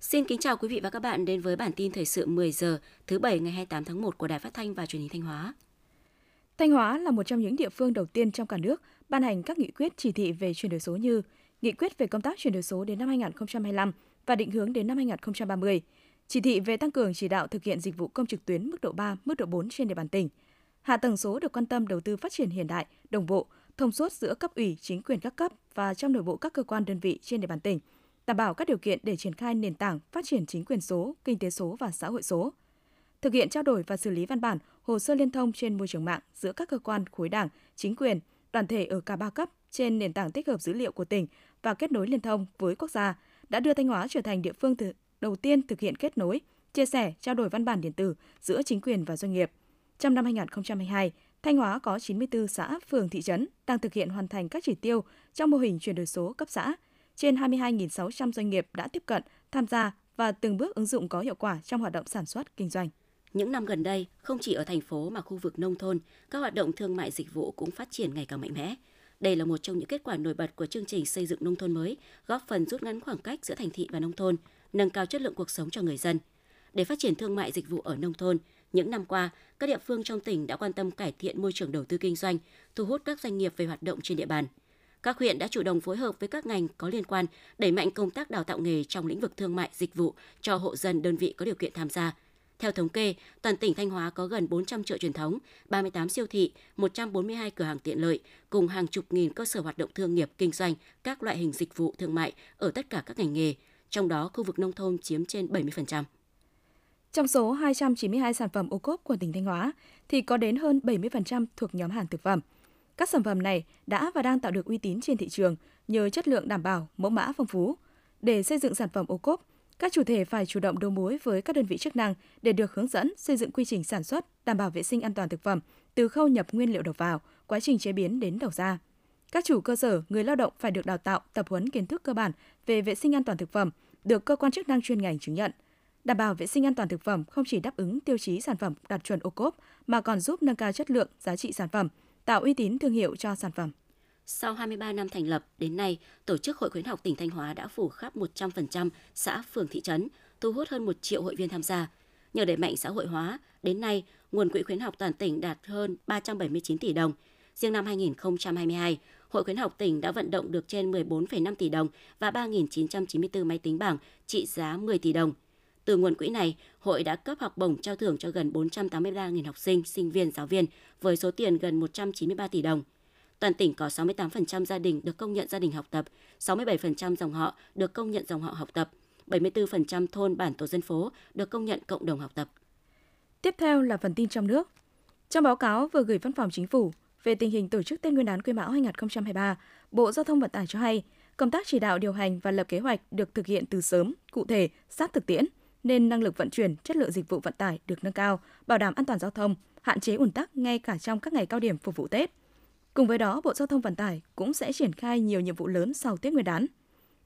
Xin kính chào quý vị và các bạn đến với bản tin thời sự 10 giờ thứ Bảy ngày 28 tháng 1 của Đài Phát thanh và Truyền hình Thanh Hóa. Thanh Hóa là một trong những địa phương đầu tiên trong cả nước ban hành các nghị quyết chỉ thị về chuyển đổi số như Nghị quyết về công tác chuyển đổi số đến năm 2025 và định hướng đến năm 2030, chỉ thị về tăng cường chỉ đạo thực hiện dịch vụ công trực tuyến mức độ 3, mức độ 4 trên địa bàn tỉnh. Hạ tầng số được quan tâm đầu tư phát triển hiện đại, đồng bộ, thông suốt giữa cấp ủy, chính quyền các cấp và trong nội bộ các cơ quan đơn vị trên địa bàn tỉnh – đảm bảo các điều kiện để triển khai nền tảng phát triển chính quyền số, kinh tế số và xã hội số. Thực hiện trao đổi và xử lý văn bản, hồ sơ liên thông trên môi trường mạng giữa các cơ quan khối đảng, chính quyền, đoàn thể ở cả ba cấp trên nền tảng tích hợp dữ liệu của tỉnh và kết nối liên thông với quốc gia đã đưa Thanh Hóa trở thành địa phương đầu tiên thực hiện kết nối, chia sẻ, trao đổi văn bản điện tử giữa chính quyền và doanh nghiệp. Trong năm 2022, Thanh Hóa có 94 xã, phường, thị trấn đang thực hiện hoàn thành các chỉ tiêu trong mô hình chuyển đổi số cấp xã – trên 22.600 doanh nghiệp đã tiếp cận, tham gia và từng bước ứng dụng có hiệu quả trong hoạt động sản xuất, kinh doanh. Những năm gần đây, không chỉ ở thành phố mà khu vực nông thôn, các hoạt động thương mại dịch vụ cũng phát triển ngày càng mạnh mẽ. Đây là một trong những kết quả nổi bật của chương trình xây dựng nông thôn mới, góp phần rút ngắn khoảng cách giữa thành thị và nông thôn, nâng cao chất lượng cuộc sống cho người dân. Để phát triển thương mại dịch vụ ở nông thôn, những năm qua, các địa phương trong tỉnh đã quan tâm cải thiện môi trường đầu tư kinh doanh, thu hút các doanh nghiệp về hoạt động trên địa bàn – các huyện đã chủ động phối hợp với các ngành có liên quan đẩy mạnh công tác đào tạo nghề trong lĩnh vực thương mại dịch vụ cho hộ dân đơn vị có điều kiện tham gia. Theo thống kê, toàn tỉnh Thanh Hóa có gần 400 chợ truyền thống, 38 siêu thị, 142 cửa hàng tiện lợi, cùng hàng chục nghìn cơ sở hoạt động thương nghiệp kinh doanh các loại hình dịch vụ thương mại ở tất cả các ngành nghề, trong đó khu vực nông thôn chiếm trên 70%. Trong số 292 sản phẩm ô cốp của tỉnh Thanh Hóa thì có đến hơn 70% thuộc nhóm hàng thực phẩm – các sản phẩm này đã và đang tạo được uy tín trên thị trường nhờ chất lượng đảm bảo, mẫu mã phong phú. Để xây dựng sản phẩm ô cốp, các chủ thể phải chủ động đấu mối với các đơn vị chức năng để được hướng dẫn xây dựng quy trình sản xuất, đảm bảo vệ sinh an toàn thực phẩm từ khâu nhập nguyên liệu đầu vào, quá trình chế biến đến đầu ra. Các chủ cơ sở, người lao động phải được đào tạo, tập huấn kiến thức cơ bản về vệ sinh an toàn thực phẩm, được cơ quan chức năng chuyên ngành chứng nhận. Đảm bảo vệ sinh an toàn thực phẩm không chỉ đáp ứng tiêu chí sản phẩm đạt chuẩn ô cốp mà còn giúp nâng cao chất lượng, giá trị sản phẩm, tạo uy tín thương hiệu cho sản phẩm. Sau 23 năm thành lập, đến nay, Tổ chức Hội khuyến học tỉnh Thanh Hóa đã phủ khắp 100% xã, phường, thị trấn, thu hút hơn 1 triệu hội viên tham gia. Nhờ đẩy mạnh xã hội hóa, đến nay, nguồn quỹ khuyến học toàn tỉnh đạt hơn 379 tỷ đồng. Riêng năm 2022, Hội khuyến học tỉnh đã vận động được trên 14,5 tỷ đồng và 3.994 máy tính bảng trị giá 10 tỷ đồng – từ nguồn quỹ này, hội đã cấp học bổng trao thưởng cho gần 483.000 học sinh, sinh viên, giáo viên với số tiền gần 193 tỷ đồng. Toàn tỉnh có 68% gia đình được công nhận gia đình học tập, 67% dòng họ được công nhận dòng họ học tập, 74% thôn bản tổ dân phố được công nhận cộng đồng học tập. Tiếp theo là phần tin trong nước. Trong báo cáo vừa gửi Văn phòng Chính phủ về tình hình tổ chức Tết Nguyên đán Quý Mão 2023, Bộ Giao thông Vận tải cho hay, công tác chỉ đạo điều hành và lập kế hoạch được thực hiện từ sớm, cụ thể, sát thực tiễn – nên năng lực vận chuyển, chất lượng dịch vụ vận tải được nâng cao, bảo đảm an toàn giao thông, hạn chế ùn tắc ngay cả trong các ngày cao điểm phục vụ Tết. Cùng với đó, Bộ Giao thông Vận tải cũng sẽ triển khai nhiều nhiệm vụ lớn sau Tết Nguyên đán.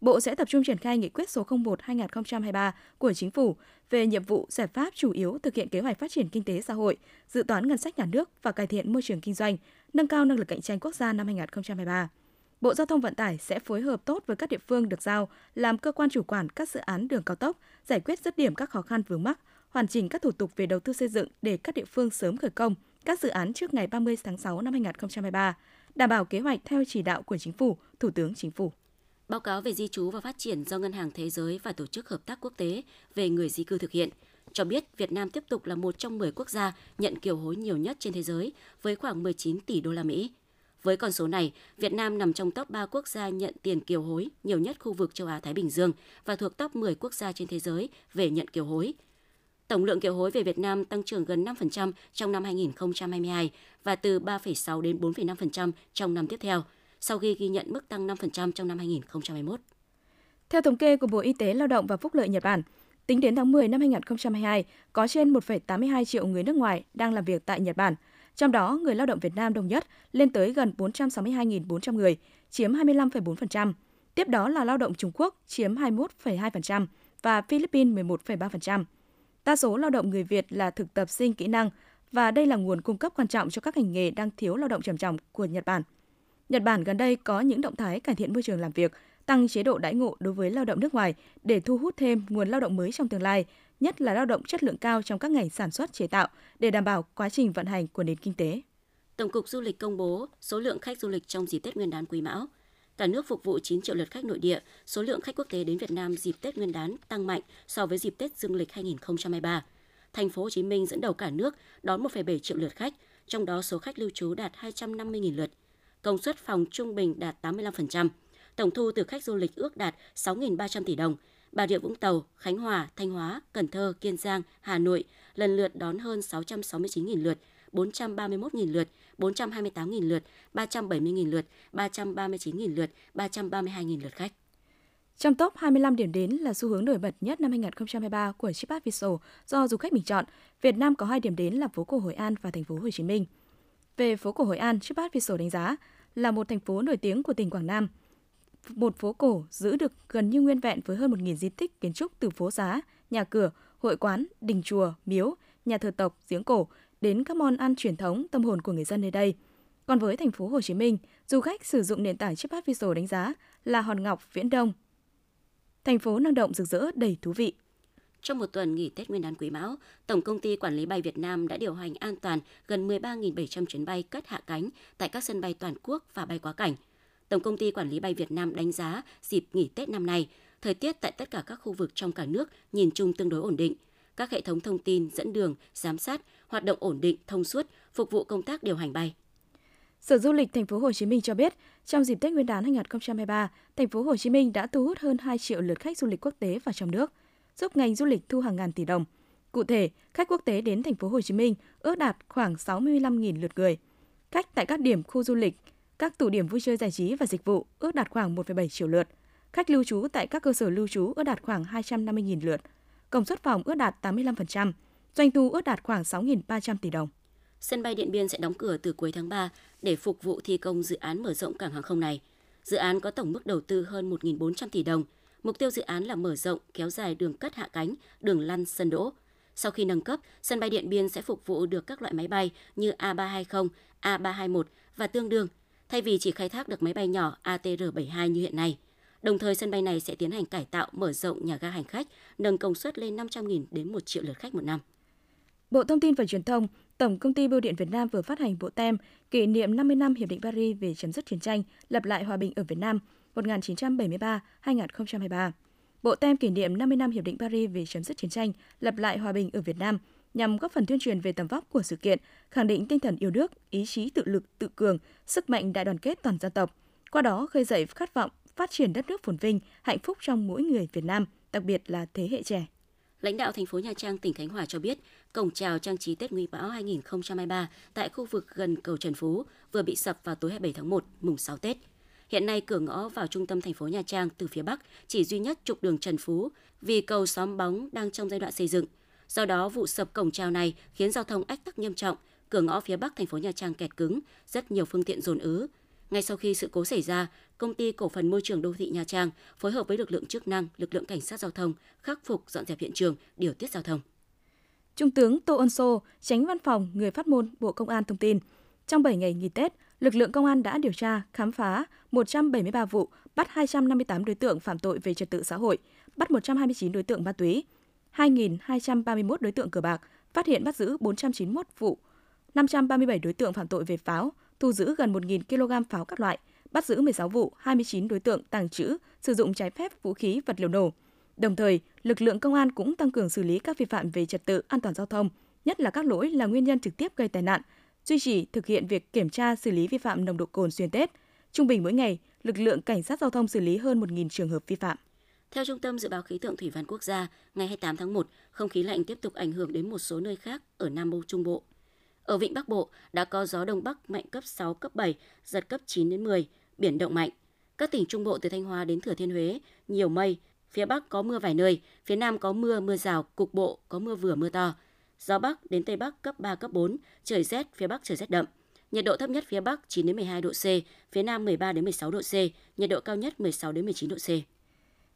Bộ sẽ tập trung triển khai nghị quyết số 01/2023 của Chính phủ về nhiệm vụ giải pháp chủ yếu thực hiện kế hoạch phát triển kinh tế xã hội, dự toán ngân sách nhà nước và cải thiện môi trường kinh doanh, nâng cao năng lực cạnh tranh quốc gia năm 2023. Bộ Giao thông Vận tải sẽ phối hợp tốt với các địa phương được giao làm cơ quan chủ quản các dự án đường cao tốc, giải quyết dứt điểm các khó khăn vướng mắc, hoàn chỉnh các thủ tục về đầu tư xây dựng để các địa phương sớm khởi công các dự án trước ngày 30 tháng 6 năm 2023, đảm bảo kế hoạch theo chỉ đạo của Chính phủ, Thủ tướng Chính phủ. Báo cáo về di trú và phát triển do Ngân hàng Thế giới và Tổ chức Hợp tác Quốc tế về người di cư thực hiện cho biết Việt Nam tiếp tục là một trong 10 quốc gia nhận kiều hối nhiều nhất trên thế giới với khoảng 19 tỷ đô la Mỹ. Với con số này, Việt Nam nằm trong top 3 quốc gia nhận tiền kiều hối nhiều nhất khu vực châu Á-Thái Bình Dương và thuộc top 10 quốc gia trên thế giới về nhận kiều hối. Tổng lượng kiều hối về Việt Nam tăng trưởng gần 5% trong năm 2022 và từ 3,6 đến 4,5% trong năm tiếp theo, sau khi ghi nhận mức tăng 5% trong năm 2021. Theo thống kê của Bộ Y tế Lao động và Phúc lợi Nhật Bản, tính đến tháng 10 năm 2022, có trên 1,82 triệu người nước ngoài đang làm việc tại Nhật Bản – trong đó, người lao động Việt Nam đông nhất lên tới gần 462.400 người, chiếm 25,4%. Tiếp đó là lao động Trung Quốc chiếm 21,2% và Philippines 11,3%. Đa số lao động người Việt là thực tập sinh kỹ năng và đây là nguồn cung cấp quan trọng cho các ngành nghề đang thiếu lao động trầm trọng của Nhật Bản. Nhật Bản gần đây có những động thái cải thiện môi trường làm việc, tăng chế độ đãi ngộ đối với lao động nước ngoài để thu hút thêm nguồn lao động mới trong tương lai, nhất là lao động chất lượng cao trong các ngành sản xuất chế tạo để đảm bảo quá trình vận hành của nền kinh tế. Tổng cục Du lịch công bố số lượng khách du lịch trong dịp Tết Nguyên đán Quý Mão. Cả nước phục vụ 9 triệu lượt khách nội địa, số lượng khách quốc tế đến Việt Nam dịp Tết Nguyên đán tăng mạnh so với dịp Tết Dương lịch 2023. Thành phố Hồ Chí Minh dẫn đầu cả nước đón 1,7 triệu lượt khách, trong đó số khách lưu trú đạt 250.000 lượt. Công suất phòng trung bình đạt 85%. Tổng thu từ khách du lịch ước đạt 6.300 tỷ đồng. Bà Rịa Vũng Tàu, Khánh Hòa, Thanh Hóa, Cần Thơ, Kiên Giang, Hà Nội lần lượt đón hơn 669.000 lượt, 431.000 lượt, 428.000 lượt, 370.000 lượt, 339.000 lượt, 332.000 lượt khách. Trong top 25 điểm đến là xu hướng nổi bật nhất năm 2023 của TripAdvisor do du khách bình chọn, Việt Nam có hai điểm đến là phố cổ Hội An và thành phố Hồ Chí Minh. Về phố cổ Hội An, TripAdvisor đánh giá là một thành phố nổi tiếng của tỉnh Quảng Nam. Một phố cổ giữ được gần như nguyên vẹn với hơn 1.000 di tích kiến trúc từ phố xá, nhà cửa, hội quán, đình chùa, miếu, nhà thờ tộc, giếng cổ đến các món ăn truyền thống tâm hồn của người dân nơi đây. Còn với thành phố Hồ Chí Minh, du khách sử dụng nền tảng TripAdvisor đánh giá là Hòn Ngọc, Viễn Đông. Thành phố năng động rực rỡ đầy thú vị. Trong một tuần nghỉ Tết Nguyên đán Quý Mão, Tổng công ty Quản lý bay Việt Nam đã điều hành an toàn gần 13.700 chuyến bay cất hạ cánh tại các sân bay toàn quốc và bay quá cảnh. Tổng công ty Quản lý bay Việt Nam đánh giá dịp nghỉ Tết năm nay, thời tiết tại tất cả các khu vực trong cả nước nhìn chung tương đối ổn định. Các hệ thống thông tin, dẫn đường, giám sát hoạt động ổn định, thông suốt, phục vụ công tác điều hành bay. Sở Du lịch Thành phố Hồ Chí Minh cho biết, trong dịp Tết Nguyên đán 2023, Thành phố Hồ Chí Minh đã thu hút hơn 2 triệu lượt khách du lịch quốc tế và trong nước, giúp ngành du lịch thu hàng ngàn tỷ đồng. Cụ thể, khách quốc tế đến Thành phố Hồ Chí Minh ước đạt khoảng 65.000 lượt người. Khách tại các điểm khu du lịch, các tụ điểm vui chơi giải trí và dịch vụ ước đạt khoảng 1,7 triệu lượt. Khách lưu trú tại các cơ sở lưu trú ước đạt khoảng 250.000 lượt. Công suất phòng ước đạt 85%, doanh thu ước đạt khoảng 6.300 tỷ đồng. Sân bay Điện Biên sẽ đóng cửa từ cuối tháng 3 để phục vụ thi công dự án mở rộng cảng hàng không này. Dự án có tổng mức đầu tư hơn 1.400 tỷ đồng. Mục tiêu dự án là mở rộng, kéo dài đường cất hạ cánh, đường lăn, sân đỗ. Sau khi nâng cấp, sân bay Điện Biên sẽ phục vụ được các loại máy bay như A320, A321 và tương đương, thay vì chỉ khai thác được máy bay nhỏ ATR-72 như hiện nay. Đồng thời, sân bay này sẽ tiến hành cải tạo, mở rộng nhà ga hành khách, nâng công suất lên 500.000 đến 1 triệu lượt khách một năm. Bộ Thông tin và Truyền thông, Tổng công ty Bưu điện Việt Nam vừa phát hành bộ tem kỷ niệm 50 năm Hiệp định Paris về chấm dứt chiến tranh, lập lại hòa bình ở Việt Nam 1973-2023. Bộ tem kỷ niệm 50 năm Hiệp định Paris về chấm dứt chiến tranh, lập lại hòa bình ở Việt Nam nhằm góp phần tuyên truyền về tầm vóc của sự kiện, khẳng định tinh thần yêu nước, ý chí tự lực, tự cường, sức mạnh đại đoàn kết toàn dân tộc. Qua đó khơi dậy khát vọng phát triển đất nước phồn vinh, hạnh phúc trong mỗi người Việt Nam, đặc biệt là thế hệ trẻ. Lãnh đạo thành phố Nha Trang, tỉnh Khánh Hòa cho biết, cổng chào trang trí Tết nguyên Mão 2023 tại khu vực gần cầu Trần Phú vừa bị sập vào tối 27 tháng 1, mùng 6 Tết. Hiện nay cửa ngõ vào trung tâm thành phố Nha Trang từ phía Bắc chỉ duy nhất trục đường Trần Phú vì cầu xóm bóng đang trong giai đoạn xây dựng. Do đó, vụ sập cổng trào này khiến giao thông ách tắc nghiêm trọng, cửa ngõ phía Bắc thành phố Nha Trang kẹt cứng, rất nhiều phương tiện dồn ứ. Ngay sau khi sự cố xảy ra, công ty cổ phần môi trường đô thị Nha Trang phối hợp với lực lượng chức năng, lực lượng cảnh sát giao thông khắc phục dọn dẹp hiện trường, điều tiết giao thông. Trung tướng Tô Ân Sô, tránh văn phòng người phát ngôn Bộ Công an thông tin, trong 7 ngày nghỉ Tết, lực lượng công an đã điều tra, khám phá 173 vụ, bắt 258 đối tượng phạm tội về trật tự xã hội, bắt 129 đối tượng ma túy, 2.231 đối tượng cờ bạc, phát hiện bắt giữ 491 vụ, 537 đối tượng phạm tội về pháo, thu giữ gần 1.000 kg pháo các loại, bắt giữ 16 vụ, 29 đối tượng tàng trữ, sử dụng trái phép vũ khí vật liệu nổ. Đồng thời, lực lượng công an cũng tăng cường xử lý các vi phạm về trật tự an toàn giao thông, nhất là các lỗi là nguyên nhân trực tiếp gây tai nạn, duy trì thực hiện việc kiểm tra xử lý vi phạm nồng độ cồn xuyên Tết. Trung bình mỗi ngày, lực lượng cảnh sát giao thông xử lý hơn 1.000 trường hợp vi phạm. Theo Trung tâm Dự báo Khí tượng Thủy văn Quốc gia, ngày 28 tháng 1, không khí lạnh tiếp tục ảnh hưởng đến một số nơi khác ở Nam Bộ Trung Bộ. Ở vịnh Bắc Bộ đã có gió đông bắc mạnh cấp 6, cấp 7, giật cấp 9 đến 10, biển động mạnh. Các tỉnh Trung Bộ từ Thanh Hóa đến Thừa Thiên Huế, nhiều mây, phía Bắc có mưa vài nơi, phía Nam có mưa, mưa rào, cục bộ có mưa vừa mưa to. Gió Bắc đến Tây Bắc cấp 3, cấp 4, trời rét, phía Bắc trời rét đậm. Nhiệt độ thấp nhất phía Bắc 9 đến 12 độ C, phía Nam 13 đến 16 độ C, nhiệt độ cao nhất 16 đến 19 độ C.